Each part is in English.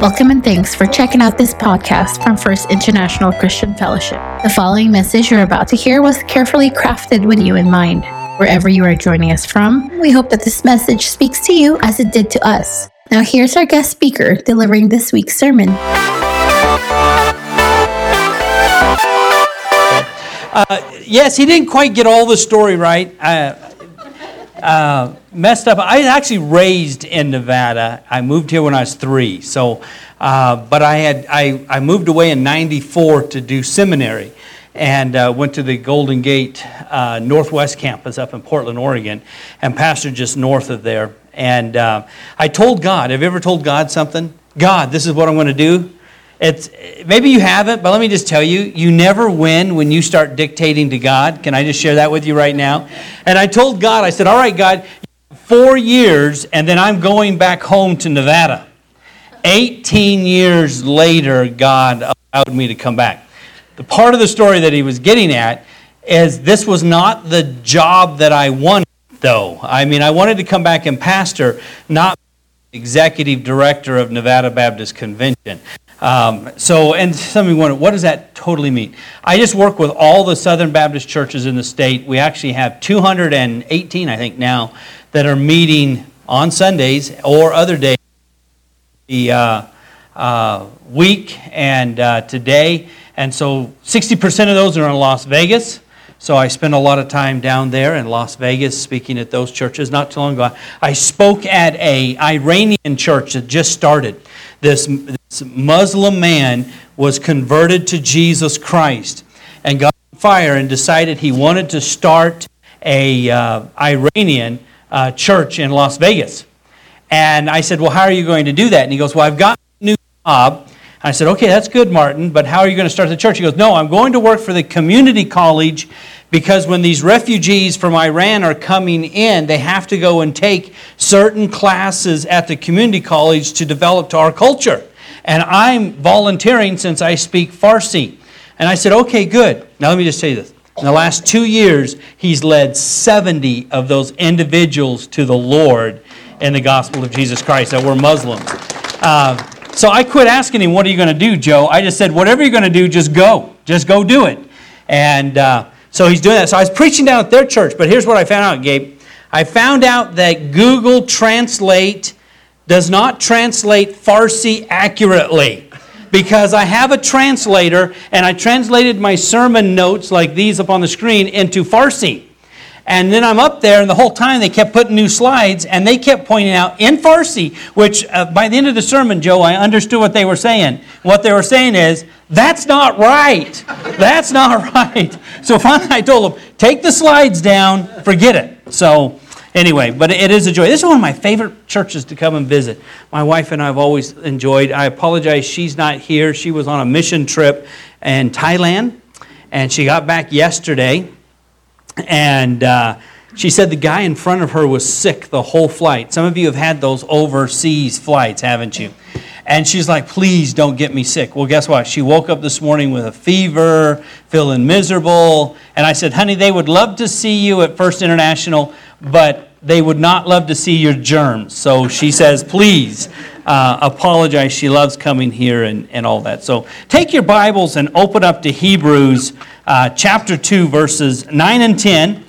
Welcome and thanks for checking out this podcast from First International Christian Fellowship. The following message you're about to hear was carefully crafted with you in mind. Wherever you are joining us from, we hope that this message speaks to you as it did to us. Now, here's our guest speaker delivering this week's sermon. Uh, yes, he didn't quite get all the story right. Uh, uh, messed up. I was actually raised in Nevada. I moved here when I was three. So, uh, but I had I, I moved away in '94 to do seminary, and uh, went to the Golden Gate uh, Northwest campus up in Portland, Oregon, and pastored just north of there. And uh, I told God, "Have you ever told God something? God, this is what I'm going to do." It's, maybe you haven't, but let me just tell you, you never win when you start dictating to God. Can I just share that with you right now? And I told God, I said, All right, God, four years, and then I'm going back home to Nevada. 18 years later, God allowed me to come back. The part of the story that he was getting at is this was not the job that I wanted, though. I mean, I wanted to come back and pastor, not executive director of Nevada Baptist Convention. Um, so, and some of you wonder, what does that totally mean? I just work with all the Southern Baptist churches in the state. We actually have 218, I think, now that are meeting on Sundays or other days the uh, uh, week and uh, today. And so 60% of those are in Las Vegas. So I spend a lot of time down there in Las Vegas speaking at those churches. Not too long ago, I spoke at a Iranian church that just started this, this Muslim man was converted to Jesus Christ and got on fire and decided he wanted to start a uh, Iranian uh, church in Las Vegas. And I said, Well, how are you going to do that? And he goes, Well, I've got a new job. I said, Okay, that's good, Martin, but how are you going to start the church? He goes, No, I'm going to work for the community college because when these refugees from Iran are coming in, they have to go and take certain classes at the community college to develop to our culture. And I'm volunteering since I speak Farsi. And I said, okay, good. Now let me just say this. In the last two years, he's led 70 of those individuals to the Lord in the gospel of Jesus Christ that were Muslims. Uh, so I quit asking him, What are you going to do, Joe? I just said, Whatever you're going to do, just go. Just go do it. And uh, so he's doing that. So I was preaching down at their church, but here's what I found out, Gabe. I found out that Google Translate does not translate Farsi accurately because I have a translator and I translated my sermon notes like these up on the screen into Farsi. And then I'm up there, and the whole time they kept putting new slides, and they kept pointing out in Farsi, which uh, by the end of the sermon, Joe, I understood what they were saying. What they were saying is, that's not right. That's not right. So finally I told them, take the slides down, forget it. So anyway, but it is a joy. This is one of my favorite churches to come and visit. My wife and I have always enjoyed. I apologize, she's not here. She was on a mission trip in Thailand, and she got back yesterday and uh, she said the guy in front of her was sick the whole flight. Some of you have had those overseas flights, haven't you? And she's like, please don't get me sick. Well, guess what? She woke up this morning with a fever, feeling miserable. And I said, honey, they would love to see you at First International, but they would not love to see your germs. So she says, please uh, apologize. She loves coming here and, and all that. So take your Bibles and open up to Hebrews uh, chapter 2, verses 9 and 10,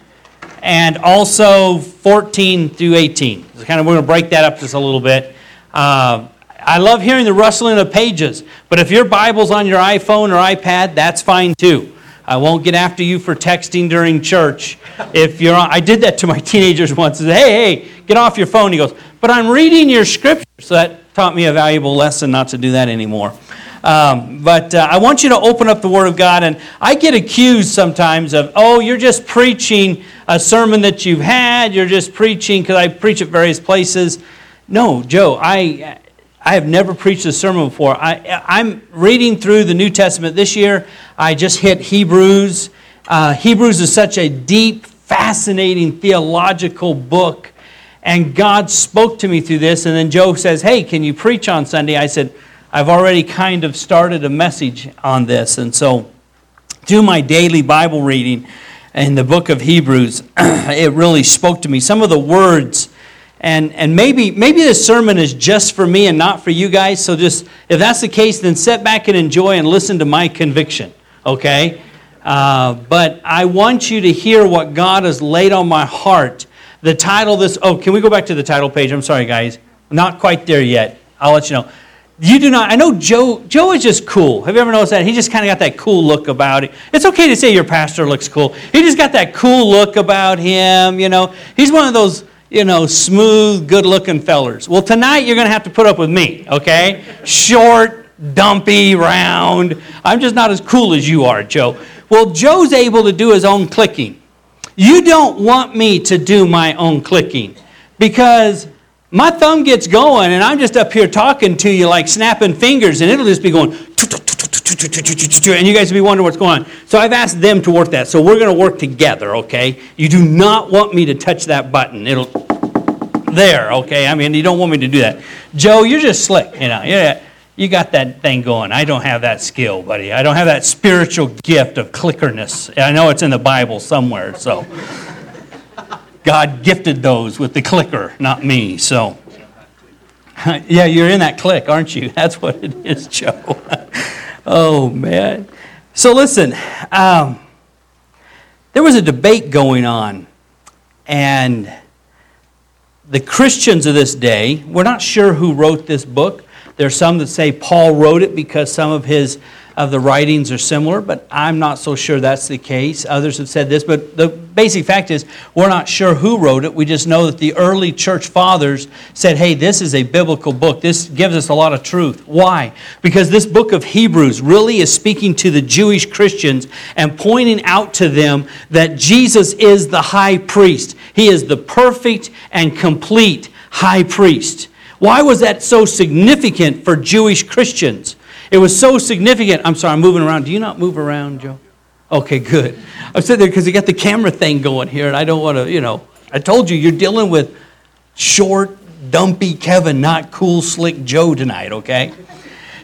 and also 14 through 18. So kind of we're going to break that up just a little bit. Uh, I love hearing the rustling of pages, but if your Bible's on your iPhone or iPad, that's fine too. I won't get after you for texting during church. If you're on, I did that to my teenagers once. Said, hey, hey, get off your phone. He goes, but I'm reading your scripture. So that taught me a valuable lesson not to do that anymore. Um, but uh, I want you to open up the Word of God. And I get accused sometimes of, oh, you're just preaching a sermon that you've had. You're just preaching because I preach at various places. No, Joe, I, I have never preached a sermon before. I, I'm reading through the New Testament this year. I just hit Hebrews. Uh, Hebrews is such a deep, fascinating theological book. And God spoke to me through this. And then Joe says, Hey, can you preach on Sunday? I said, I've already kind of started a message on this. And so, through my daily Bible reading in the book of Hebrews, it really spoke to me. Some of the words And, and maybe, maybe this sermon is just for me and not for you guys. So just, if that's the case, then sit back and enjoy and listen to my conviction, okay? Uh, but I want you to hear what God has laid on my heart. The title this, oh, can we go back to the title page? I'm sorry, guys. Not quite there yet. I'll let you know. You do not, I know Joe, Joe is just cool. Have you ever noticed that? He just kind of got that cool look about it. It's okay to say your pastor looks cool. He just got that cool look about him, you know. He's one of those you know, smooth, good looking fellers. Well, tonight you're going to have to put up with me, okay? Short, dumpy, round. I'm just not as cool as you are, Joe. Well, Joe's able to do his own clicking. You don't want me to do my own clicking because my thumb gets going and I'm just up here talking to you like snapping fingers and it'll just be going and you guys will be wondering what's going on. So I've asked them to work that. So we're going to work together, okay? You do not want me to touch that button. It'll there, okay? I mean, you don't want me to do that. Joe, you're just slick, you know. Yeah, you got that thing going. I don't have that skill, buddy. I don't have that spiritual gift of clickerness. I know it's in the Bible somewhere, so God gifted those with the clicker, not me. So yeah, you're in that click, aren't you? That's what it is, Joe. oh man. So listen, um, there was a debate going on, and the Christians of this day, we're not sure who wrote this book. There are some that say Paul wrote it because some of his of the writings are similar, but I'm not so sure that's the case. Others have said this, but the basic fact is we're not sure who wrote it. We just know that the early church fathers said, hey, this is a biblical book. This gives us a lot of truth. Why? Because this book of Hebrews really is speaking to the Jewish Christians and pointing out to them that Jesus is the high priest. He is the perfect and complete high priest. Why was that so significant for Jewish Christians? It was so significant. I'm sorry, I'm moving around. Do you not move around, Joe? Okay, good. I'm sitting there because you got the camera thing going here, and I don't want to, you know. I told you, you're dealing with short, dumpy Kevin, not cool, slick Joe tonight, okay?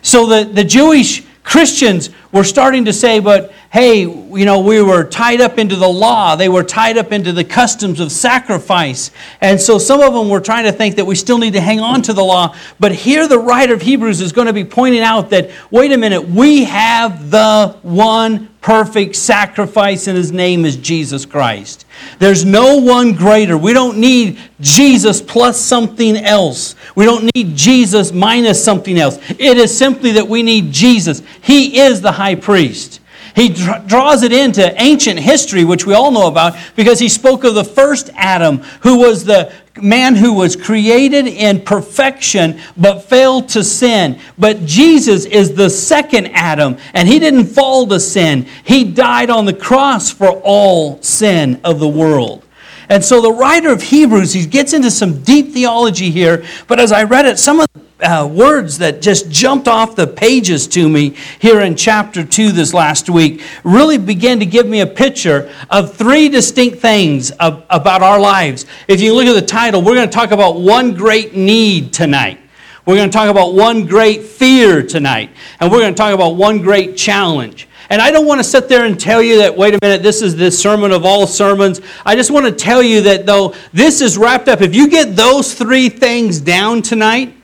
So the, the Jewish Christians were starting to say, but hey, you know, we were tied up into the law. They were tied up into the customs of sacrifice. And so some of them were trying to think that we still need to hang on to the law. But here the writer of Hebrews is going to be pointing out that, wait a minute, we have the one perfect sacrifice, and his name is Jesus Christ. There's no one greater. We don't need Jesus plus something else. We don't need Jesus minus something else. It is simply that we need Jesus. He is the high priest. He draws it into ancient history, which we all know about, because he spoke of the first Adam, who was the man who was created in perfection but failed to sin. But Jesus is the second Adam, and he didn't fall to sin. He died on the cross for all sin of the world. And so the writer of Hebrews, he gets into some deep theology here, but as I read it, some of the uh, words that just jumped off the pages to me here in chapter 2 this last week really began to give me a picture of three distinct things of, about our lives. If you look at the title, we're going to talk about one great need tonight. We're going to talk about one great fear tonight. And we're going to talk about one great challenge. And I don't want to sit there and tell you that, wait a minute, this is the sermon of all sermons. I just want to tell you that, though, this is wrapped up. If you get those three things down tonight,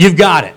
You've got it.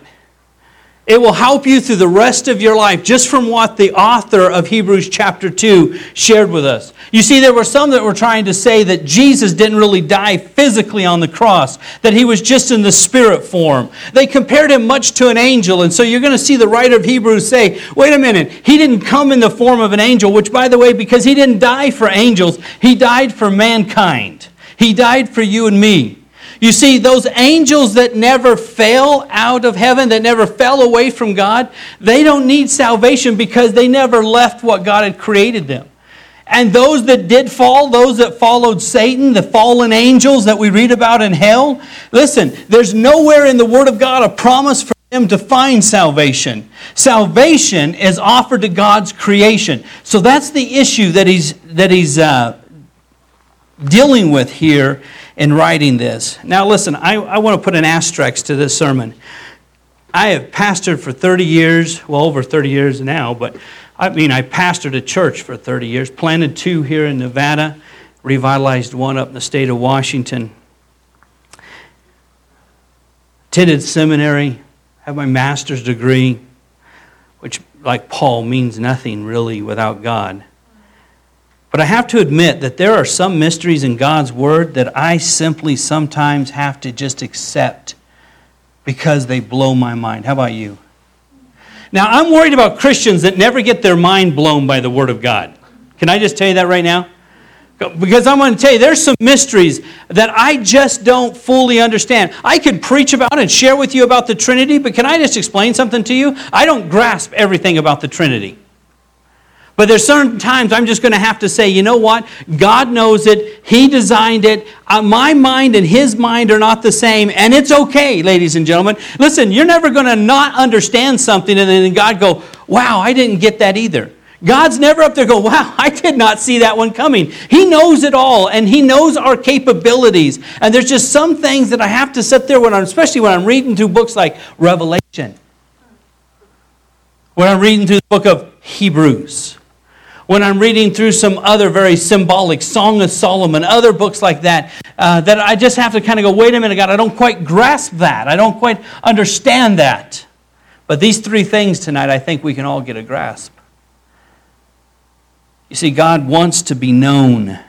It will help you through the rest of your life, just from what the author of Hebrews chapter 2 shared with us. You see, there were some that were trying to say that Jesus didn't really die physically on the cross, that he was just in the spirit form. They compared him much to an angel, and so you're going to see the writer of Hebrews say, wait a minute, he didn't come in the form of an angel, which, by the way, because he didn't die for angels, he died for mankind. He died for you and me. You see, those angels that never fell out of heaven, that never fell away from God, they don't need salvation because they never left what God had created them. And those that did fall, those that followed Satan, the fallen angels that we read about in hell, listen, there's nowhere in the Word of God a promise for them to find salvation. Salvation is offered to God's creation. So that's the issue that he's, that he's uh, dealing with here in writing this. Now, listen, I, I want to put an asterisk to this sermon. I have pastored for 30 years, well, over 30 years now, but I mean, I pastored a church for 30 years, planted two here in Nevada, revitalized one up in the state of Washington. attended seminary, have my master's degree, which, like Paul, means nothing really without God. But I have to admit that there are some mysteries in God's Word that I simply sometimes have to just accept because they blow my mind. How about you? Now, I'm worried about Christians that never get their mind blown by the Word of God. Can I just tell you that right now? Because I'm going to tell you, there's some mysteries that I just don't fully understand. I could preach about and share with you about the Trinity, but can I just explain something to you? I don't grasp everything about the Trinity. But there's certain times I'm just going to have to say, you know what? God knows it. He designed it. Uh, my mind and His mind are not the same. And it's okay, ladies and gentlemen. Listen, you're never going to not understand something and then God go, wow, I didn't get that either. God's never up there go, wow, I did not see that one coming. He knows it all and He knows our capabilities. And there's just some things that I have to sit there when I'm, especially when I'm reading through books like Revelation, when I'm reading through the book of Hebrews when I'm reading through some other very symbolic Song of Solomon, other books like that, uh, that I just have to kind of go, wait a minute, God, I don't quite grasp that. I don't quite understand that. But these three things tonight, I think we can all get a grasp. You see, God wants to be known.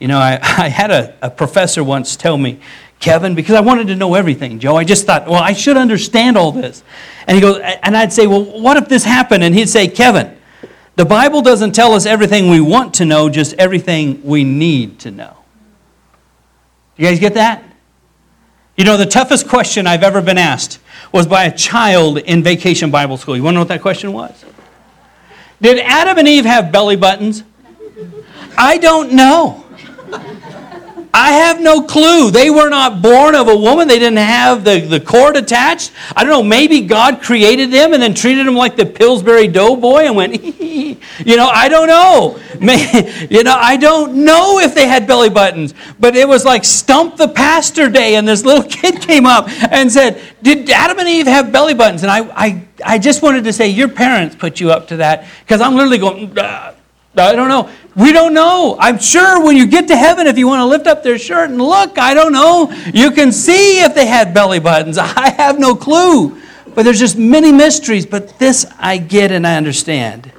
You know, I, I had a, a professor once tell me, Kevin, because I wanted to know everything, Joe. I just thought, well, I should understand all this. And he goes, and I'd say, well, what if this happened? And he'd say, Kevin, the Bible doesn't tell us everything we want to know, just everything we need to know. You guys get that? You know, the toughest question I've ever been asked was by a child in vacation Bible school. You want to know what that question was? Did Adam and Eve have belly buttons? I don't know. I have no clue. They were not born of a woman. They didn't have the, the cord attached. I don't know. Maybe God created them and then treated them like the Pillsbury Doughboy and went, you know, I don't know. you know, I don't know if they had belly buttons. But it was like Stump the Pastor Day, and this little kid came up and said, Did Adam and Eve have belly buttons? And I, I, I just wanted to say, Your parents put you up to that because I'm literally going, uh, I don't know. We don't know. I'm sure when you get to heaven, if you want to lift up their shirt and look, I don't know. You can see if they had belly buttons. I have no clue. But there's just many mysteries. But this I get and I understand.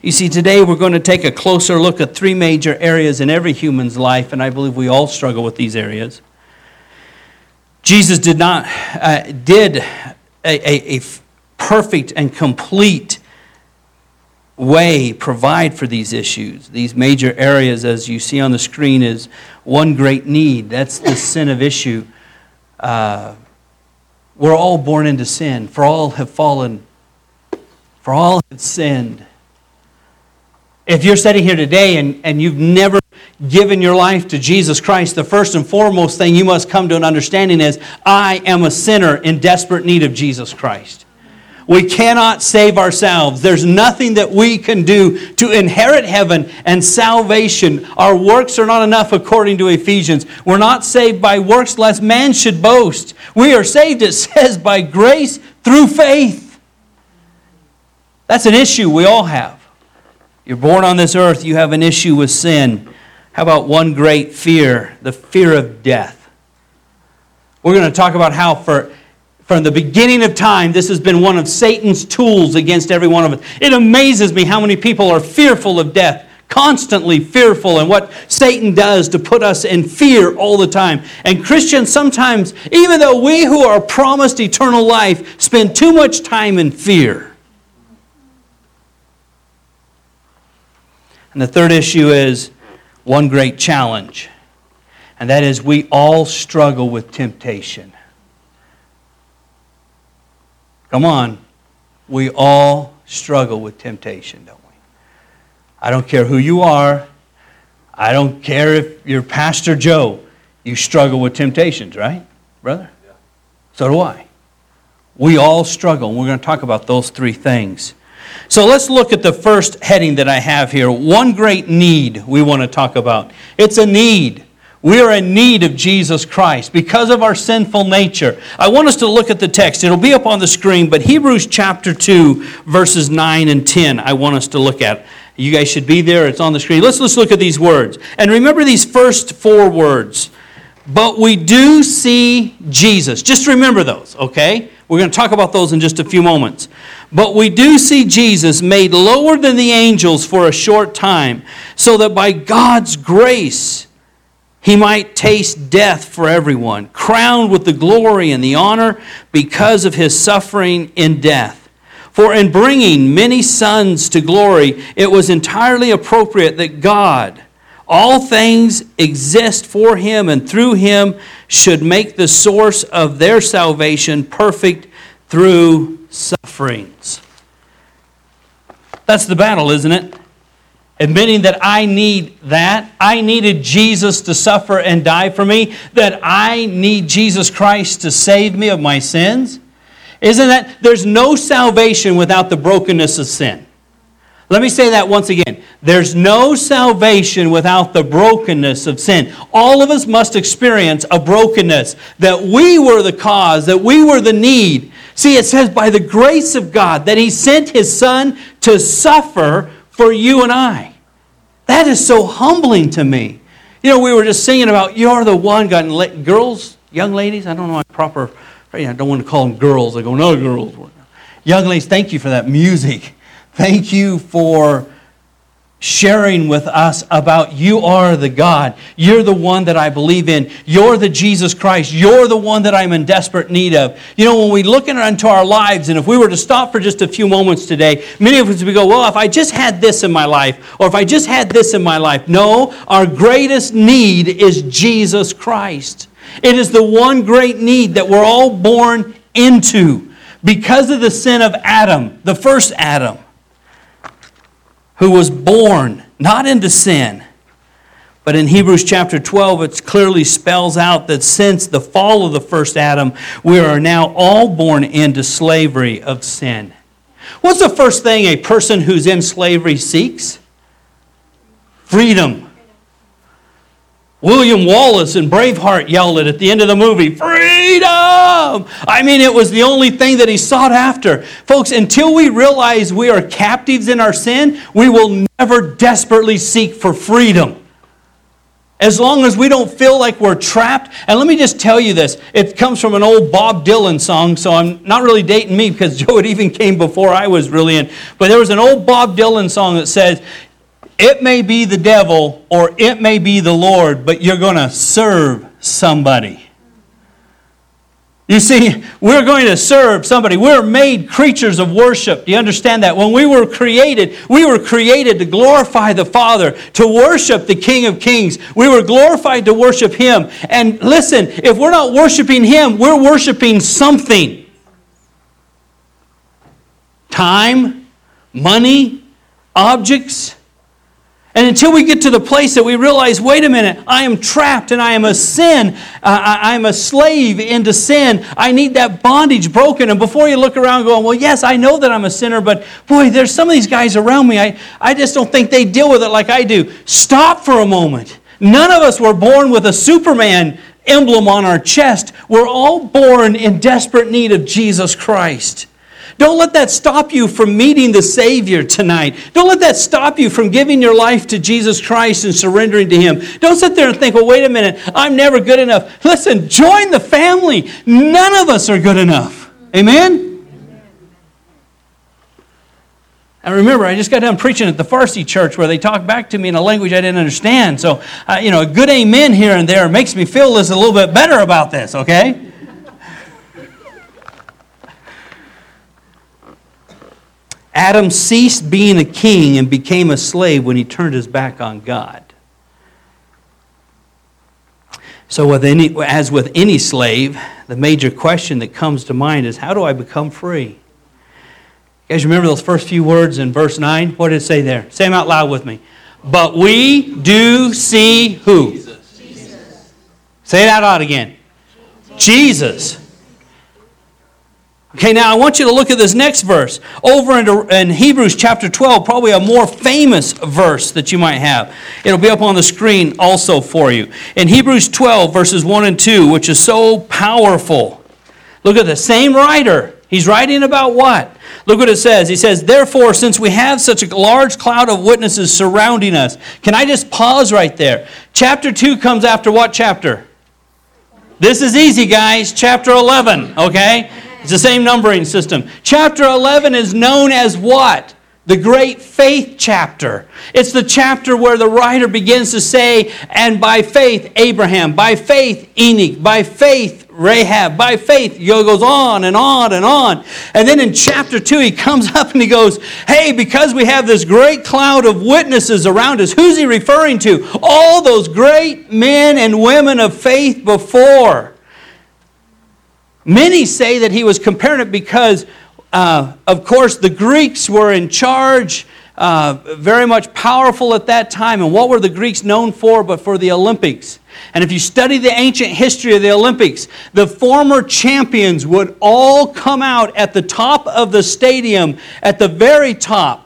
You see, today we're going to take a closer look at three major areas in every human's life, and I believe we all struggle with these areas. Jesus did not uh, did a, a, a perfect and complete way provide for these issues. These major areas, as you see on the screen, is one great need. That's the sin of issue. Uh, we're all born into sin, for all have fallen, for all have sinned. If you're sitting here today and, and you've never given your life to Jesus Christ, the first and foremost thing you must come to an understanding is I am a sinner in desperate need of Jesus Christ. We cannot save ourselves. There's nothing that we can do to inherit heaven and salvation. Our works are not enough, according to Ephesians. We're not saved by works, lest man should boast. We are saved, it says, by grace through faith. That's an issue we all have. You're born on this earth, you have an issue with sin. How about one great fear, the fear of death? We're going to talk about how for from the beginning of time, this has been one of Satan's tools against every one of us. It amazes me how many people are fearful of death, constantly fearful, and what Satan does to put us in fear all the time. And Christians sometimes, even though we who are promised eternal life, spend too much time in fear. And the third issue is one great challenge, and that is we all struggle with temptation. Come on. We all struggle with temptation, don't we? I don't care who you are. I don't care if you're Pastor Joe. You struggle with temptations, right, brother? Yeah. So do I. We all struggle, and we're going to talk about those three things. So let's look at the first heading that I have here. One great need we want to talk about. It's a need. We are in need of Jesus Christ because of our sinful nature. I want us to look at the text. It'll be up on the screen, but Hebrews chapter 2, verses 9 and 10, I want us to look at. You guys should be there. It's on the screen. Let's, let's look at these words. And remember these first four words But we do see Jesus. Just remember those, okay? We're going to talk about those in just a few moments. But we do see Jesus made lower than the angels for a short time, so that by God's grace he might taste death for everyone, crowned with the glory and the honor because of his suffering in death. For in bringing many sons to glory, it was entirely appropriate that God, all things exist for him and through him, should make the source of their salvation perfect through sufferings. That's the battle, isn't it? Admitting that I need that. I needed Jesus to suffer and die for me. That I need Jesus Christ to save me of my sins. Isn't that? There's no salvation without the brokenness of sin. Let me say that once again. There's no salvation without the brokenness of sin. All of us must experience a brokenness that we were the cause, that we were the need, See, it says, by the grace of God, that He sent His Son to suffer for you and I. That is so humbling to me. You know, we were just singing about, You're the one, God. girls, young ladies, I don't know my proper, I don't want to call them girls. I go, No, girls. Young ladies, thank you for that music. Thank you for sharing with us about you are the God. You're the one that I believe in. You're the Jesus Christ. You're the one that I'm in desperate need of. You know, when we look into our lives, and if we were to stop for just a few moments today, many of us would go, well, if I just had this in my life, or if I just had this in my life. No, our greatest need is Jesus Christ. It is the one great need that we're all born into because of the sin of Adam, the first Adam who was born not into sin. But in Hebrews chapter 12, it clearly spells out that since the fall of the first Adam, we are now all born into slavery of sin. What's the first thing a person who's in slavery seeks? Freedom. William Wallace and Braveheart yelled it at the end of the movie Freedom! I mean, it was the only thing that he sought after. Folks, until we realize we are captives in our sin, we will never desperately seek for freedom. As long as we don't feel like we're trapped. And let me just tell you this it comes from an old Bob Dylan song, so I'm not really dating me because Joe, it even came before I was really in. But there was an old Bob Dylan song that says, it may be the devil or it may be the Lord, but you're going to serve somebody. You see, we're going to serve somebody. We're made creatures of worship. Do you understand that? When we were created, we were created to glorify the Father, to worship the King of Kings. We were glorified to worship Him. And listen, if we're not worshiping Him, we're worshiping something time, money, objects. And until we get to the place that we realize, wait a minute, I am trapped and I am a sin, uh, I am a slave into sin. I need that bondage broken. And before you look around going, well, yes, I know that I'm a sinner, but boy, there's some of these guys around me, I, I just don't think they deal with it like I do. Stop for a moment. None of us were born with a Superman emblem on our chest. We're all born in desperate need of Jesus Christ. Don't let that stop you from meeting the Savior tonight. Don't let that stop you from giving your life to Jesus Christ and surrendering to Him. Don't sit there and think, well, wait a minute, I'm never good enough. Listen, join the family. None of us are good enough. Amen? And remember, I just got done preaching at the Farsi church where they talked back to me in a language I didn't understand. So, uh, you know, a good amen here and there makes me feel this a little bit better about this, okay? Adam ceased being a king and became a slave when he turned his back on God. So, with any, as with any slave, the major question that comes to mind is how do I become free? You guys remember those first few words in verse 9? What did it say there? Say them out loud with me. But we do see who? Jesus. Say it out loud again. Jesus. Okay, now I want you to look at this next verse. Over in, in, Hebrews chapter 12, probably a more famous verse that you might have. It'll be up on the screen also for you. In Hebrews 12, verses 1 and 2, which is so powerful. Look at the same writer. He's writing about what? Look what it says. He says, Therefore, since we have such a large cloud of witnesses surrounding us, can I just pause right there? Chapter 2 comes after what chapter? This is easy, guys. Chapter 11, okay? It's the same numbering system. Chapter 11 is known as what? The great faith chapter. It's the chapter where the writer begins to say, and by faith, Abraham, by faith, Enoch, by faith, Rahab, by faith, he goes on and on and on. And then in chapter 2, he comes up and he goes, Hey, because we have this great cloud of witnesses around us, who's he referring to? All those great men and women of faith before. Many say that he was comparing it because uh, of course, the Greeks were in charge, uh, very much powerful at that time. And what were the Greeks known for but for the Olympics? And if you study the ancient history of the Olympics, the former champions would all come out at the top of the stadium, at the very top,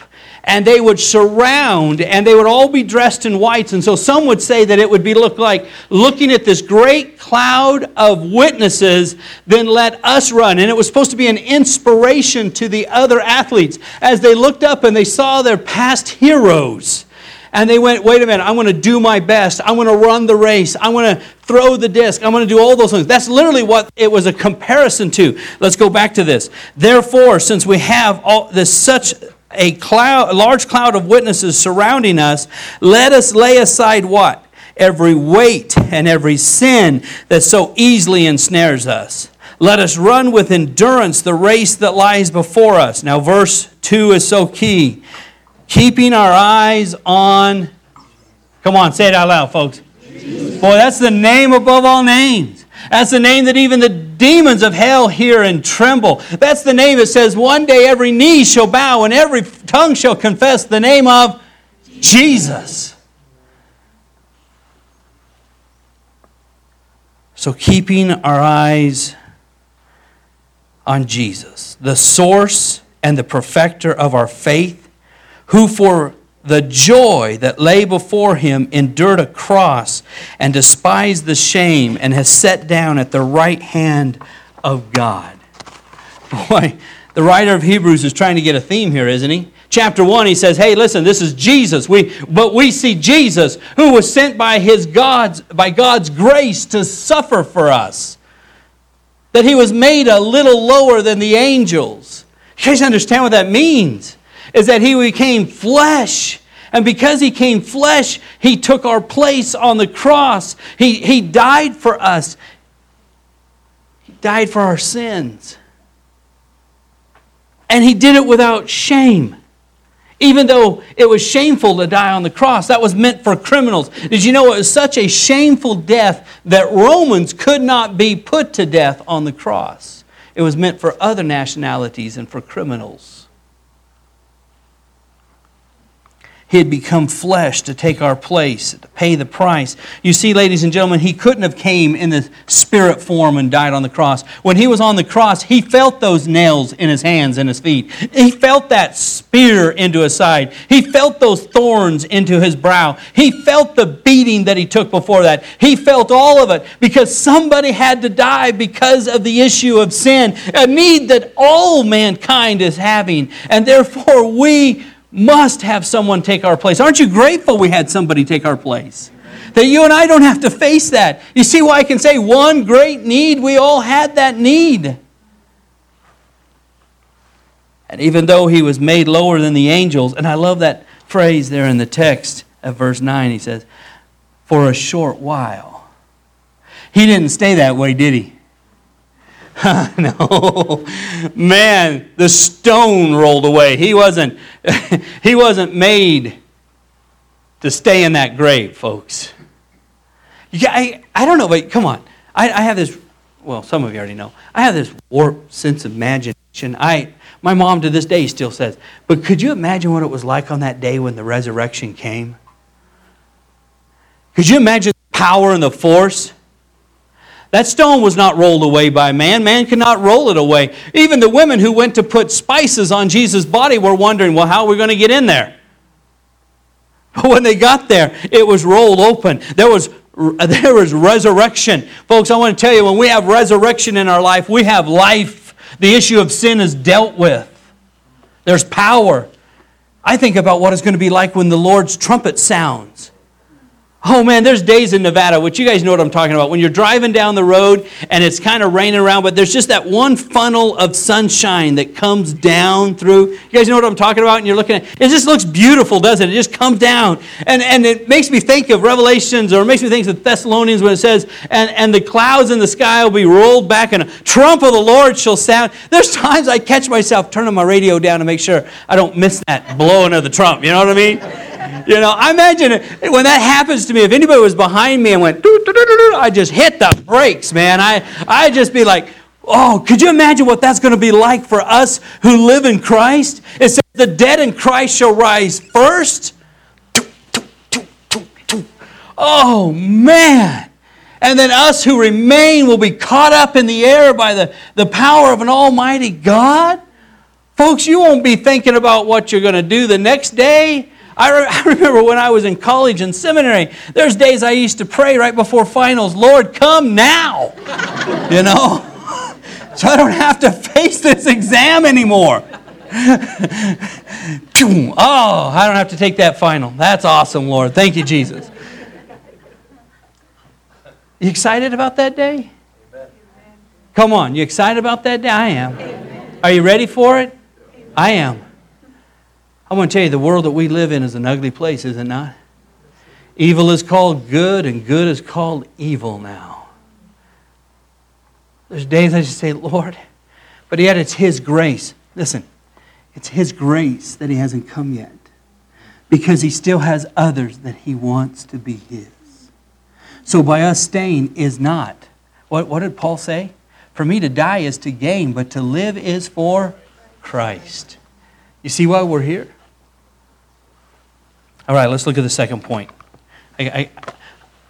and they would surround and they would all be dressed in whites and so some would say that it would be look like looking at this great cloud of witnesses then let us run and it was supposed to be an inspiration to the other athletes as they looked up and they saw their past heroes and they went, wait a minute, I'm going to do my best. I'm going to run the race. I'm going to throw the disc. I'm going to do all those things. That's literally what it was a comparison to. Let's go back to this. Therefore, since we have all this such a cloud, a large cloud of witnesses surrounding us, let us lay aside what? Every weight and every sin that so easily ensnares us. Let us run with endurance the race that lies before us. Now, verse 2 is so key. Keeping our eyes on, come on, say it out loud, folks. Jesus. Boy, that's the name above all names. That's the name that even the demons of hell hear and tremble. That's the name that says one day every knee shall bow and every tongue shall confess the name of Jesus. So, keeping our eyes on Jesus, the source and the perfecter of our faith, who for the joy that lay before him, endured a cross and despised the shame, and has sat down at the right hand of God. Boy, the writer of Hebrews is trying to get a theme here, isn't he? Chapter 1, he says, Hey, listen, this is Jesus. We, but we see Jesus who was sent by, his God's, by God's grace to suffer for us. That he was made a little lower than the angels. You guys understand what that means? Is that he became flesh. And because he came flesh, he took our place on the cross. He, he died for us. He died for our sins. And he did it without shame. Even though it was shameful to die on the cross, that was meant for criminals. Did you know it was such a shameful death that Romans could not be put to death on the cross? It was meant for other nationalities and for criminals. He had become flesh to take our place, to pay the price. You see, ladies and gentlemen, he couldn't have came in the spirit form and died on the cross. When he was on the cross, he felt those nails in his hands and his feet. He felt that spear into his side. He felt those thorns into his brow. He felt the beating that he took before that. He felt all of it because somebody had to die because of the issue of sin, a need that all mankind is having. And therefore, we must have someone take our place. Aren't you grateful we had somebody take our place? That you and I don't have to face that. You see why I can say one great need, we all had that need. And even though he was made lower than the angels, and I love that phrase there in the text of verse 9, he says, for a short while. He didn't stay that way, did he? no. Man, the stone rolled away. He wasn't, he wasn't made to stay in that grave, folks. Yeah, I, I don't know, but come on. I, I have this, well, some of you already know. I have this warped sense of imagination. I, my mom to this day still says, but could you imagine what it was like on that day when the resurrection came? Could you imagine the power and the force? That stone was not rolled away by man. Man cannot roll it away. Even the women who went to put spices on Jesus' body were wondering, well, how are we going to get in there? But when they got there, it was rolled open. There was, there was resurrection. Folks, I want to tell you, when we have resurrection in our life, we have life. The issue of sin is dealt with. There's power. I think about what it's going to be like when the Lord's trumpet sounds. Oh man, there's days in Nevada, which you guys know what I'm talking about. When you're driving down the road and it's kind of raining around, but there's just that one funnel of sunshine that comes down through. You guys know what I'm talking about? And you're looking at it, just looks beautiful, doesn't it? It just comes down. And, and it makes me think of Revelations or it makes me think of Thessalonians when it says, and, and the clouds in the sky will be rolled back and a trump of the Lord shall sound. There's times I catch myself turning my radio down to make sure I don't miss that blowing of the trump. You know what I mean? You know, I imagine it, when that happens to me, if anybody was behind me and went, I just hit the brakes, man. I, I'd just be like, oh, could you imagine what that's going to be like for us who live in Christ? It says, the dead in Christ shall rise first. Oh, man. And then us who remain will be caught up in the air by the, the power of an almighty God. Folks, you won't be thinking about what you're going to do the next day. I, re- I remember when I was in college and seminary, there's days I used to pray right before finals, Lord, come now. you know? So I don't have to face this exam anymore. oh, I don't have to take that final. That's awesome, Lord. Thank you, Jesus. You excited about that day? Come on, you excited about that day? I am. Are you ready for it? I am. I want to tell you, the world that we live in is an ugly place, is it not? Evil is called good, and good is called evil now. There's days I just say, Lord, but yet it's His grace. Listen, it's His grace that He hasn't come yet because He still has others that He wants to be His. So by us staying is not. What, what did Paul say? For me to die is to gain, but to live is for Christ. You see why we're here? All right, let's look at the second point. I, I,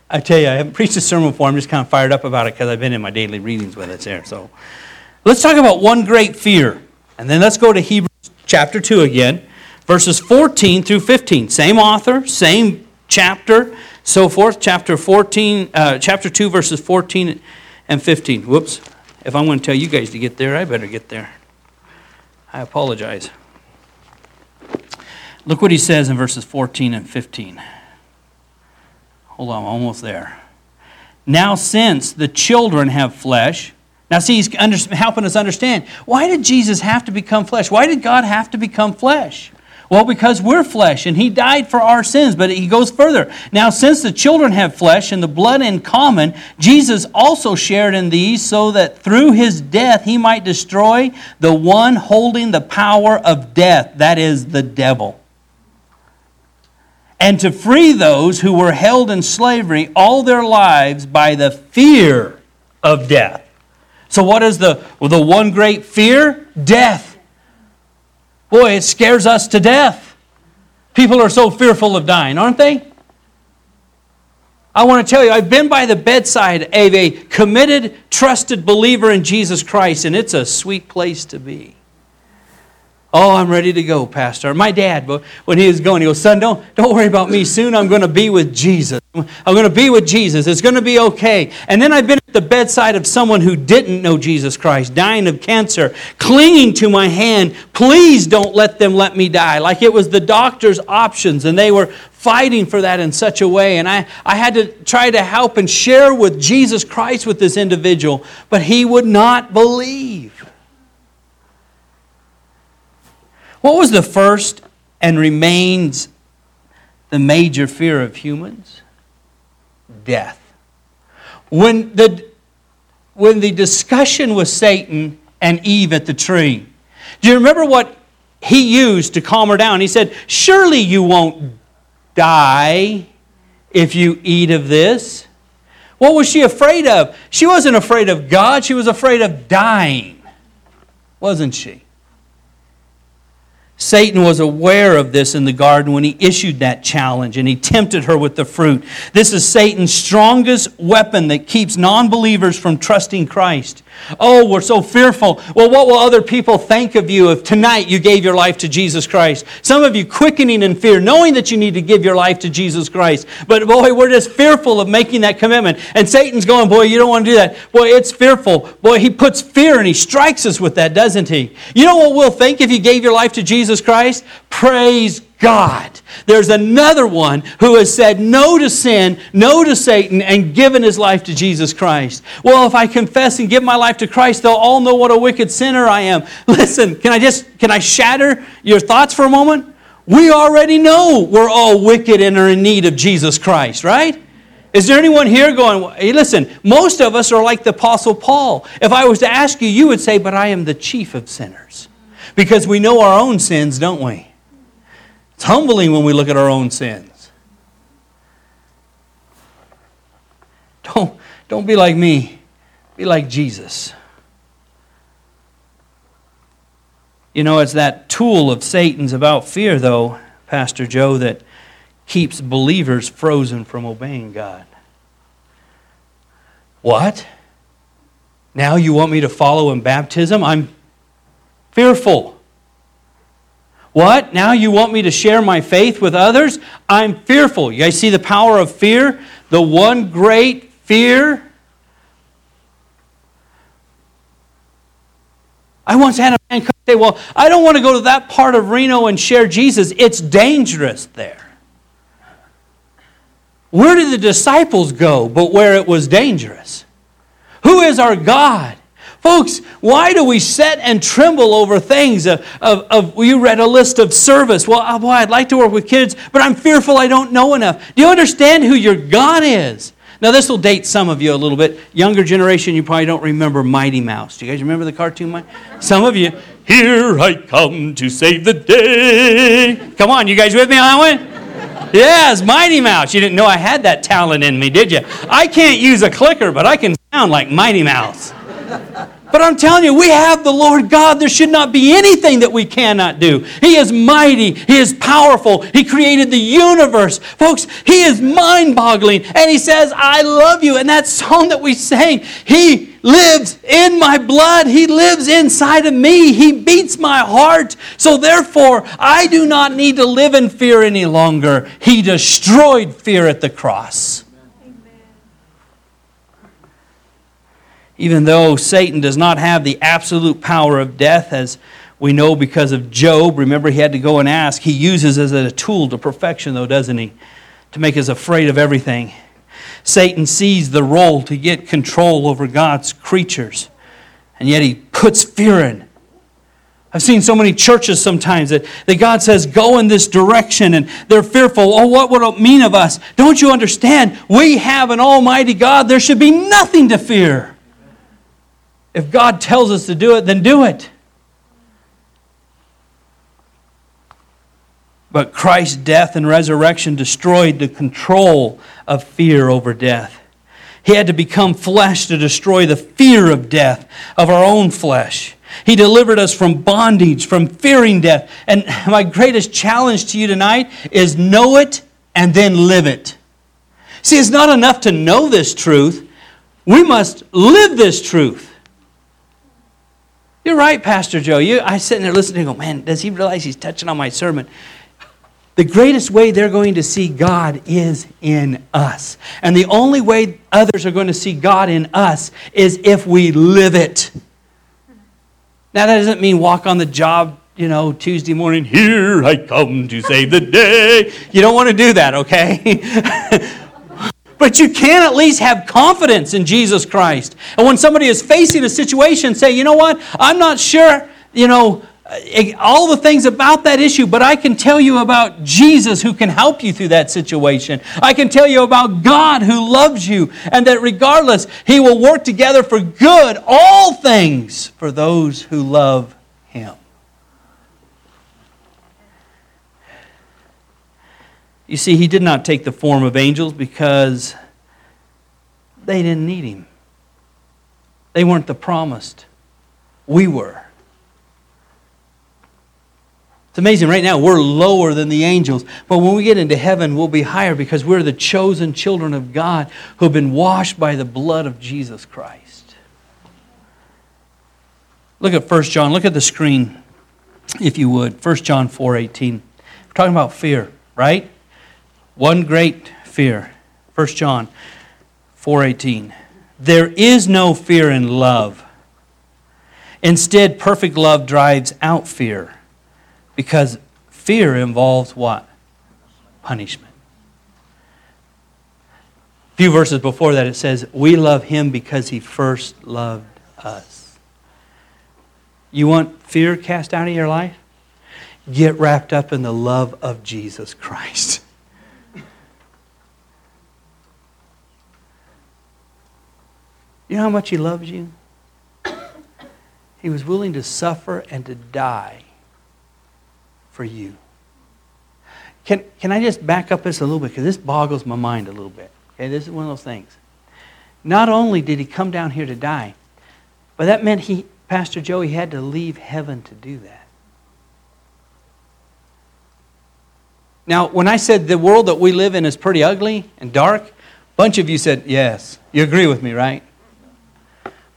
I tell you, I haven't preached a sermon before. I'm just kind of fired up about it because I've been in my daily readings with it there. So let's talk about one great fear. And then let's go to Hebrews chapter 2 again, verses 14 through 15. Same author, same chapter, so forth. Chapter 14, uh, chapter 2, verses 14 and 15. Whoops. If I'm going to tell you guys to get there, I better get there. I apologize. Look what he says in verses 14 and 15. Hold on, I'm almost there. Now, since the children have flesh, now see, he's under, helping us understand why did Jesus have to become flesh? Why did God have to become flesh? Well, because we're flesh and he died for our sins, but he goes further. Now, since the children have flesh and the blood in common, Jesus also shared in these so that through his death he might destroy the one holding the power of death, that is, the devil and to free those who were held in slavery all their lives by the fear of death. So, what is the, the one great fear? Death. Boy, it scares us to death. People are so fearful of dying, aren't they? I want to tell you, I've been by the bedside of a committed, trusted believer in Jesus Christ, and it's a sweet place to be. Oh, I'm ready to go, Pastor. My dad, when he was going, he goes, Son, don't, don't worry about me. Soon I'm going to be with Jesus. I'm going to be with Jesus. It's going to be okay. And then I've been at the bedside of someone who didn't know Jesus Christ, dying of cancer, clinging to my hand. Please don't let them let me die. Like it was the doctor's options, and they were fighting for that in such a way. And I, I had to try to help and share with Jesus Christ with this individual, but he would not believe. What was the first and remains the major fear of humans? Death. When the, when the discussion with Satan and Eve at the tree, do you remember what he used to calm her down? He said, Surely you won't die if you eat of this. What was she afraid of? She wasn't afraid of God, she was afraid of dying, wasn't she? Satan was aware of this in the garden when he issued that challenge and he tempted her with the fruit. This is Satan's strongest weapon that keeps non believers from trusting Christ. Oh, we're so fearful. Well, what will other people think of you if tonight you gave your life to Jesus Christ? Some of you quickening in fear, knowing that you need to give your life to Jesus Christ. But boy, we're just fearful of making that commitment. And Satan's going, boy, you don't want to do that. Boy, it's fearful. Boy, he puts fear and he strikes us with that, doesn't he? You know what we'll think if you gave your life to Jesus Christ? Praise God. There's another one who has said no to sin, no to Satan, and given his life to Jesus Christ. Well, if I confess and give my life to Christ, they'll all know what a wicked sinner I am. Listen, can I just can I shatter your thoughts for a moment? We already know we're all wicked and are in need of Jesus Christ, right? Is there anyone here going, hey, listen, most of us are like the Apostle Paul. If I was to ask you, you would say, but I am the chief of sinners. Because we know our own sins, don't we? It's humbling when we look at our own sins. Don't, don't be like me, be like Jesus. You know, it's that tool of Satan's about fear, though, Pastor Joe, that keeps believers frozen from obeying God. What? Now you want me to follow in baptism? I'm fearful. What? Now you want me to share my faith with others? I'm fearful. You guys see the power of fear? The one great fear. I once had a man come say, Well, I don't want to go to that part of Reno and share Jesus. It's dangerous there. Where did the disciples go but where it was dangerous? Who is our God? Folks, why do we set and tremble over things? Of, of, of, you read a list of service. Well, oh boy, I'd like to work with kids, but I'm fearful I don't know enough. Do you understand who your God is? Now, this will date some of you a little bit. Younger generation, you probably don't remember Mighty Mouse. Do you guys remember the cartoon? Some of you, here I come to save the day. Come on, you guys with me on that one? Yes, Mighty Mouse. You didn't know I had that talent in me, did you? I can't use a clicker, but I can sound like Mighty Mouse. But I'm telling you, we have the Lord God. There should not be anything that we cannot do. He is mighty. He is powerful. He created the universe. Folks, He is mind boggling. And He says, I love you. And that song that we sang, He lives in my blood. He lives inside of me. He beats my heart. So therefore, I do not need to live in fear any longer. He destroyed fear at the cross. Even though Satan does not have the absolute power of death, as we know because of Job, remember he had to go and ask. He uses as a tool to perfection, though, doesn't he? To make us afraid of everything. Satan sees the role to get control over God's creatures, and yet he puts fear in. I've seen so many churches sometimes that, that God says, go in this direction, and they're fearful. Oh, what would it mean of us? Don't you understand? We have an almighty God. There should be nothing to fear. If God tells us to do it, then do it. But Christ's death and resurrection destroyed the control of fear over death. He had to become flesh to destroy the fear of death, of our own flesh. He delivered us from bondage, from fearing death. And my greatest challenge to you tonight is know it and then live it. See, it's not enough to know this truth, we must live this truth. You're right, Pastor Joe. You, I sit there listening and go, man, does he realize he's touching on my sermon? The greatest way they're going to see God is in us. And the only way others are going to see God in us is if we live it. Now, that doesn't mean walk on the job, you know, Tuesday morning, here I come to save the day. You don't want to do that, okay? But you can at least have confidence in Jesus Christ. And when somebody is facing a situation, say, you know what? I'm not sure, you know, eh, all the things about that issue, but I can tell you about Jesus who can help you through that situation. I can tell you about God who loves you, and that regardless, He will work together for good, all things for those who love Him. You see, he did not take the form of angels because they didn't need him. They weren't the promised. We were. It's amazing. Right now, we're lower than the angels. But when we get into heaven, we'll be higher because we're the chosen children of God who have been washed by the blood of Jesus Christ. Look at 1 John. Look at the screen, if you would. 1 John 4.18. We're talking about fear, right? One great fear. 1 John 4:18. There is no fear in love. Instead, perfect love drives out fear because Fear involves what? Punishment. A few verses before that, it says, We love him because he first loved us. You want fear cast out of your life? Get wrapped up in the love of Jesus Christ. You know how much he loves you? He was willing to suffer and to die for you. Can, can I just back up this a little bit? Because this boggles my mind a little bit. Okay, this is one of those things. Not only did he come down here to die, but that meant he, Pastor Joey, had to leave heaven to do that. Now, when I said the world that we live in is pretty ugly and dark, a bunch of you said, yes. You agree with me, right?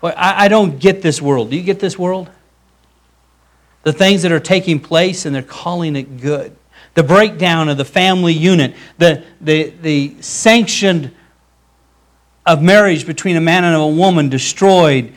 Well, I, I don't get this world. Do you get this world? the things that are taking place, and they're calling it good. The breakdown of the family unit, the, the, the sanctioned of marriage between a man and a woman destroyed,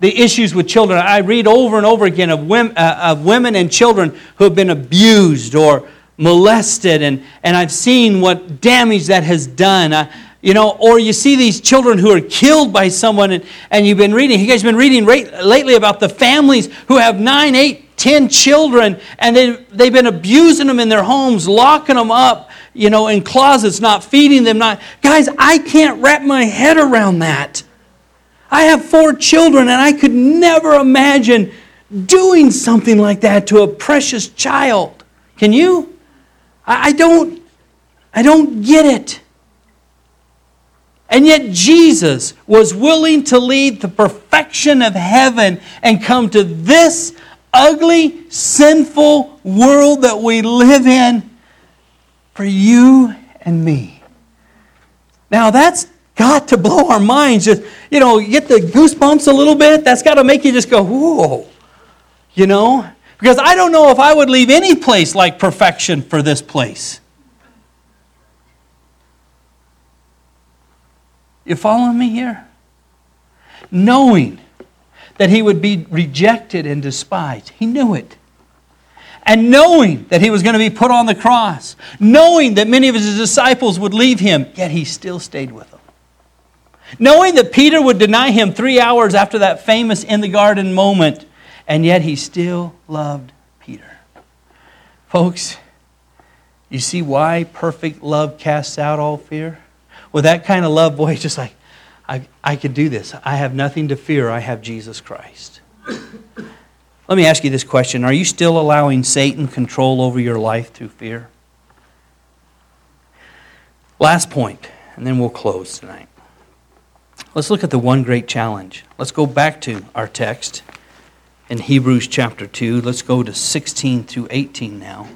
the issues with children. I read over and over again of women, uh, of women and children who have been abused or molested, and, and I've seen what damage that has done. I, you know, or you see these children who are killed by someone, and, and you've been reading, you guys been reading right, lately about the families who have nine, eight, ten children, and they, they've been abusing them in their homes, locking them up, you know, in closets, not feeding them. Not Guys, I can't wrap my head around that. I have four children, and I could never imagine doing something like that to a precious child. Can you? I, I don't, I don't get it. And yet, Jesus was willing to leave the perfection of heaven and come to this ugly, sinful world that we live in for you and me. Now, that's got to blow our minds. Just, you know, get the goosebumps a little bit. That's got to make you just go, whoa. You know? Because I don't know if I would leave any place like perfection for this place. You following me here? Knowing that he would be rejected and despised. He knew it. And knowing that he was going to be put on the cross, knowing that many of his disciples would leave him, yet he still stayed with them. Knowing that Peter would deny him three hours after that famous in the garden moment, and yet he still loved Peter. Folks, you see why perfect love casts out all fear? With that kind of love, boy, just like, I, I can do this. I have nothing to fear. I have Jesus Christ. Let me ask you this question Are you still allowing Satan control over your life through fear? Last point, and then we'll close tonight. Let's look at the one great challenge. Let's go back to our text in Hebrews chapter 2. Let's go to 16 through 18 now.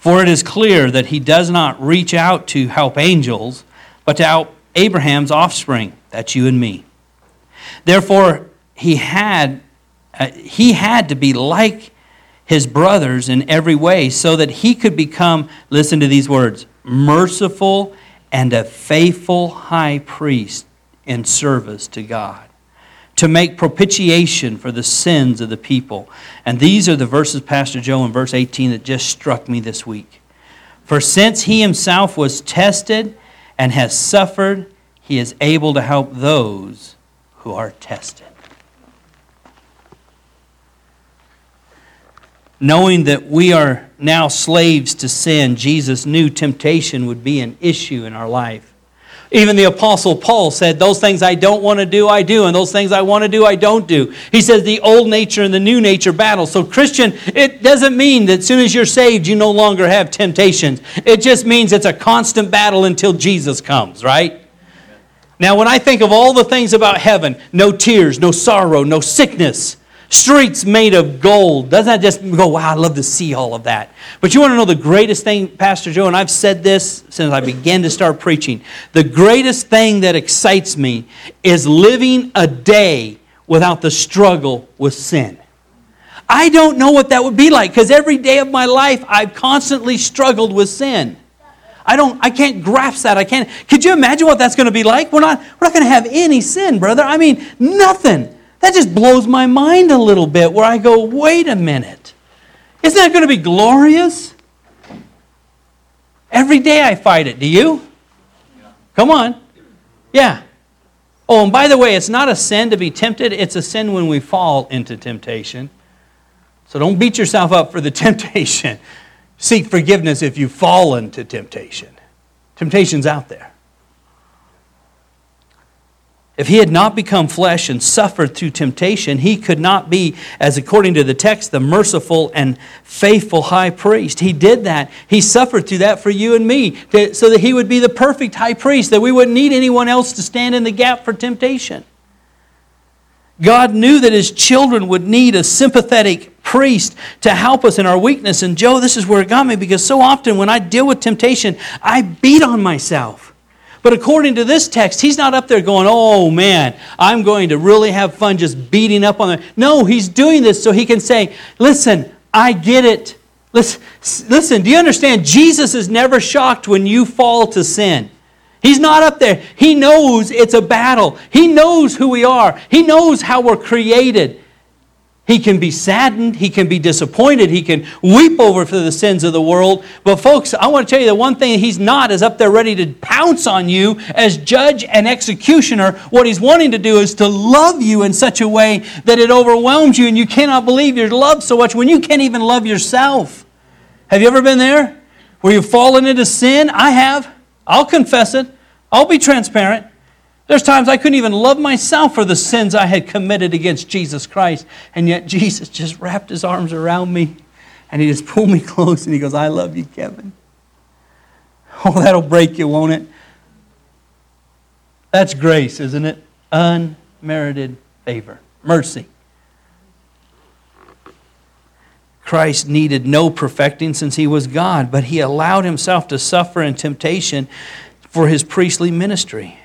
For it is clear that he does not reach out to help angels, but to help Abraham's offspring. That's you and me. Therefore, he had, uh, he had to be like his brothers in every way so that he could become, listen to these words, merciful and a faithful high priest in service to God to make propitiation for the sins of the people. And these are the verses, Pastor Joe, in verse 18 that just struck me this week. For since he himself was tested and has suffered, he is able to help those who are tested. Knowing that we are now slaves to sin, Jesus knew temptation would be an issue in our life. Even the Apostle Paul said, Those things I don't want to do, I do, and those things I want to do, I don't do. He says the old nature and the new nature battle. So, Christian, it doesn't mean that as soon as you're saved, you no longer have temptations. It just means it's a constant battle until Jesus comes, right? Now, when I think of all the things about heaven no tears, no sorrow, no sickness, streets made of gold. Doesn't that just go, wow, I'd love to see all of that. But you want to know the greatest thing, Pastor Joe, and I've said this since I began to start preaching. The greatest thing that excites me is living a day without the struggle with sin. I don't know what that would be like because every day of my life I've constantly struggled with sin. I don't I can't grasp that. I can't. Could you imagine what that's going to be like? We're not we're not going to have any sin, brother. I mean, nothing. That just blows my mind a little bit where I go, wait a minute. Isn't that going to be glorious? Every day I fight it. Do you? Come on. Yeah. Oh, and by the way, it's not a sin to be tempted, it's a sin when we fall into temptation. So don't beat yourself up for the temptation. Seek forgiveness if you fall into temptation. Temptation's out there. If he had not become flesh and suffered through temptation, he could not be, as according to the text, the merciful and faithful high priest. He did that. He suffered through that for you and me, so that he would be the perfect high priest, that we wouldn't need anyone else to stand in the gap for temptation. God knew that his children would need a sympathetic priest to help us in our weakness. And Joe, this is where it got me because so often when I deal with temptation, I beat on myself. But according to this text, he's not up there going, oh man, I'm going to really have fun just beating up on them. No, he's doing this so he can say, listen, I get it. Listen, listen, do you understand? Jesus is never shocked when you fall to sin. He's not up there. He knows it's a battle. He knows who we are. He knows how we're created. He can be saddened. He can be disappointed. He can weep over for the sins of the world. But, folks, I want to tell you the one thing he's not is up there ready to pounce on you as judge and executioner. What he's wanting to do is to love you in such a way that it overwhelms you and you cannot believe you're loved so much when you can't even love yourself. Have you ever been there? Where you've fallen into sin? I have. I'll confess it. I'll be transparent. There's times I couldn't even love myself for the sins I had committed against Jesus Christ. And yet Jesus just wrapped his arms around me and he just pulled me close and he goes, I love you, Kevin. Oh, that'll break you, won't it? That's grace, isn't it? Unmerited favor, mercy. Christ needed no perfecting since he was God, but he allowed himself to suffer in temptation for his priestly ministry.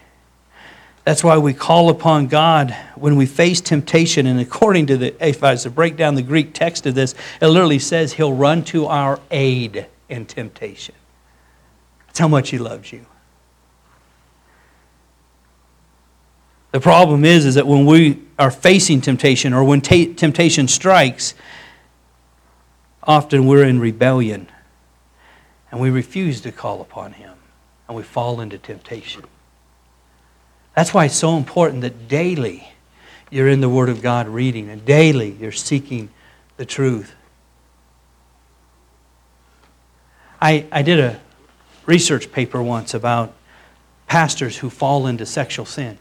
That's why we call upon God when we face temptation. And according to the, if I was to break down the Greek text of this, it literally says He'll run to our aid in temptation. That's how much He loves you. The problem is, is that when we are facing temptation or when t- temptation strikes, often we're in rebellion and we refuse to call upon Him and we fall into temptation. That's why it's so important that daily you're in the Word of God reading and daily you're seeking the truth. I, I did a research paper once about pastors who fall into sexual sin.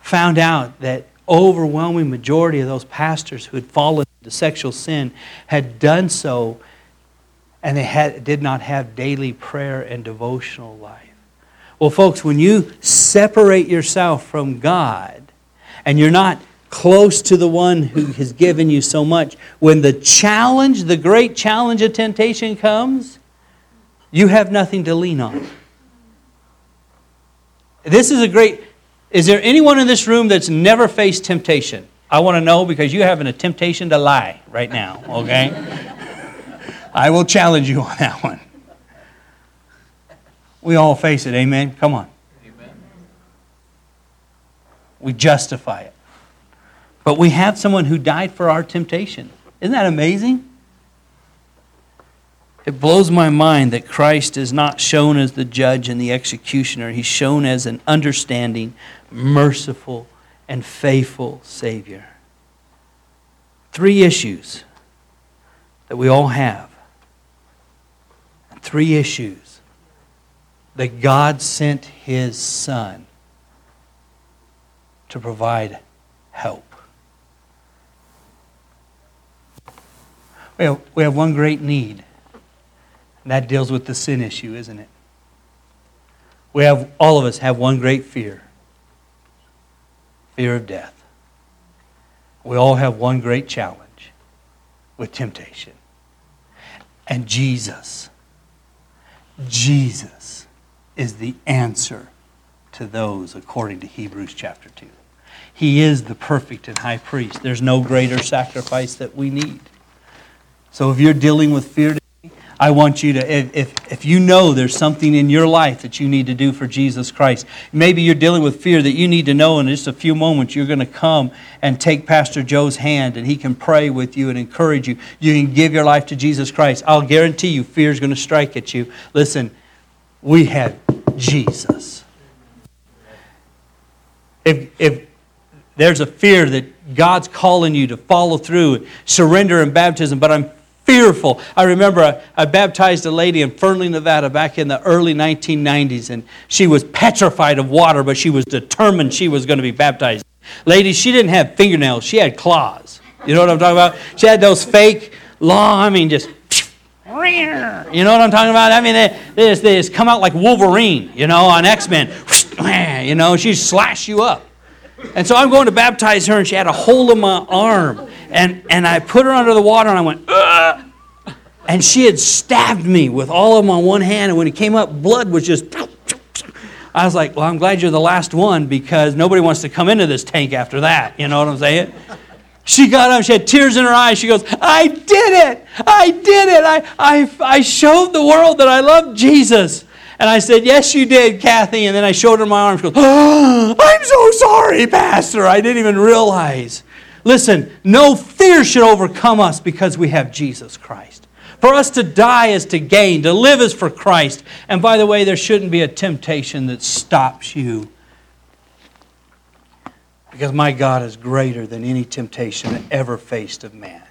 Found out that overwhelming majority of those pastors who had fallen into sexual sin had done so and they had, did not have daily prayer and devotional life. Well, folks, when you separate yourself from God and you're not close to the one who has given you so much, when the challenge, the great challenge of temptation comes, you have nothing to lean on. This is a great. Is there anyone in this room that's never faced temptation? I want to know because you're having a temptation to lie right now, okay? I will challenge you on that one. We all face it, amen? Come on. Amen. We justify it. But we have someone who died for our temptation. Isn't that amazing? It blows my mind that Christ is not shown as the judge and the executioner. He's shown as an understanding, merciful, and faithful Savior. Three issues that we all have. Three issues that God sent his son to provide help. We have, we have one great need, and that deals with the sin issue, isn't it? We have, all of us have one great fear fear of death. We all have one great challenge with temptation. And Jesus, Jesus is the answer to those according to Hebrews chapter 2. He is the perfect and high priest. There's no greater sacrifice that we need. So if you're dealing with fear today, I want you to, if, if, if you know there's something in your life that you need to do for Jesus Christ, maybe you're dealing with fear that you need to know in just a few moments you're going to come and take Pastor Joe's hand and he can pray with you and encourage you. You can give your life to Jesus Christ. I'll guarantee you fear is going to strike at you. Listen, we have Jesus. If, if there's a fear that God's calling you to follow through, surrender in baptism, but I'm fearful. I remember I, I, baptized a lady in Fernley, Nevada back in the early 1990s, and she was petrified of water, but she was determined she was going to be baptized. Ladies, she didn't have fingernails, she had claws. You know what I'm talking about? She had those fake, long, I mean, just. You know what I'm talking about? I mean, they, they, just, they just come out like Wolverine, you know, on X Men. You know, she slash you up. And so I'm going to baptize her, and she had a hole in my arm. And, and I put her under the water, and I went, Ugh! and she had stabbed me with all of them on one hand. And when it came up, blood was just. I was like, well, I'm glad you're the last one because nobody wants to come into this tank after that. You know what I'm saying? She got up, she had tears in her eyes. She goes, I did it! I did it! I, I, I showed the world that I love Jesus. And I said, Yes, you did, Kathy. And then I showed her my arm. She goes, oh, I'm so sorry, Pastor. I didn't even realize. Listen, no fear should overcome us because we have Jesus Christ. For us to die is to gain, to live is for Christ. And by the way, there shouldn't be a temptation that stops you. Because my God is greater than any temptation ever faced of man.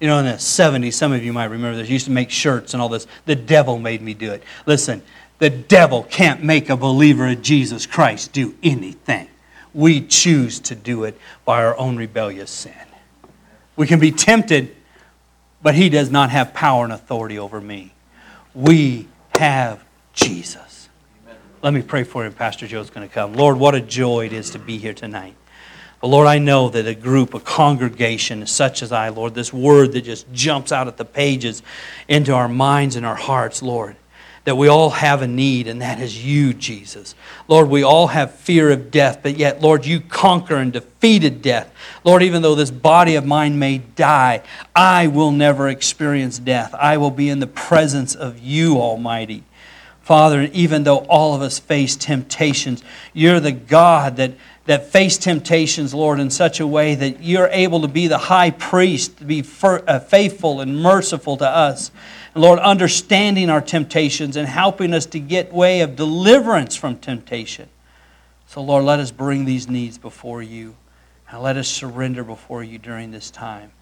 You know, in the 70s, some of you might remember this, used to make shirts and all this. The devil made me do it. Listen, the devil can't make a believer of Jesus Christ do anything. We choose to do it by our own rebellious sin. We can be tempted, but he does not have power and authority over me. We have Jesus. Let me pray for you. Pastor Joe's going to come. Lord, what a joy it is to be here tonight. But Lord, I know that a group, a congregation such as I, Lord, this word that just jumps out at the pages into our minds and our hearts, Lord, that we all have a need, and that is you, Jesus. Lord, we all have fear of death, but yet, Lord, you conquer and defeated death. Lord, even though this body of mine may die, I will never experience death. I will be in the presence of you, Almighty. Father, even though all of us face temptations, you're the God that that face temptations, Lord, in such a way that you're able to be the high priest, to be uh, faithful and merciful to us. And Lord, understanding our temptations and helping us to get way of deliverance from temptation. So, Lord, let us bring these needs before you and let us surrender before you during this time.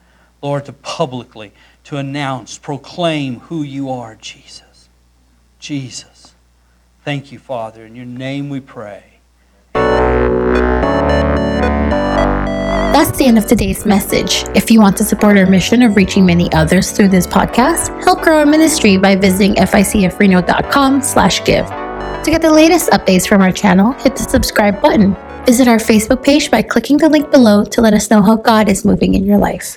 Lord, to publicly, to announce, proclaim who you are, Jesus. Jesus. Thank you, Father. In your name we pray. That's the end of today's message. If you want to support our mission of reaching many others through this podcast, help grow our ministry by visiting ficfreno.com slash give. To get the latest updates from our channel, hit the subscribe button. Visit our Facebook page by clicking the link below to let us know how God is moving in your life.